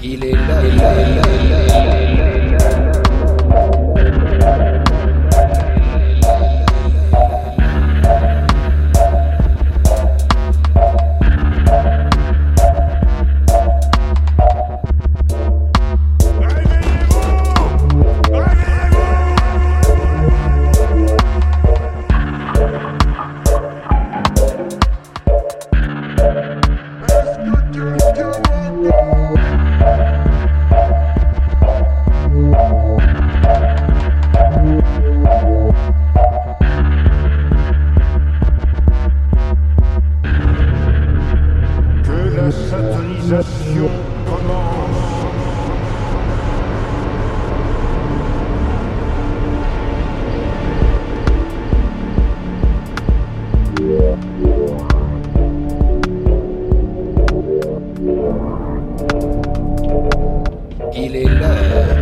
Gile, la satanisation commence. Il est l'heure.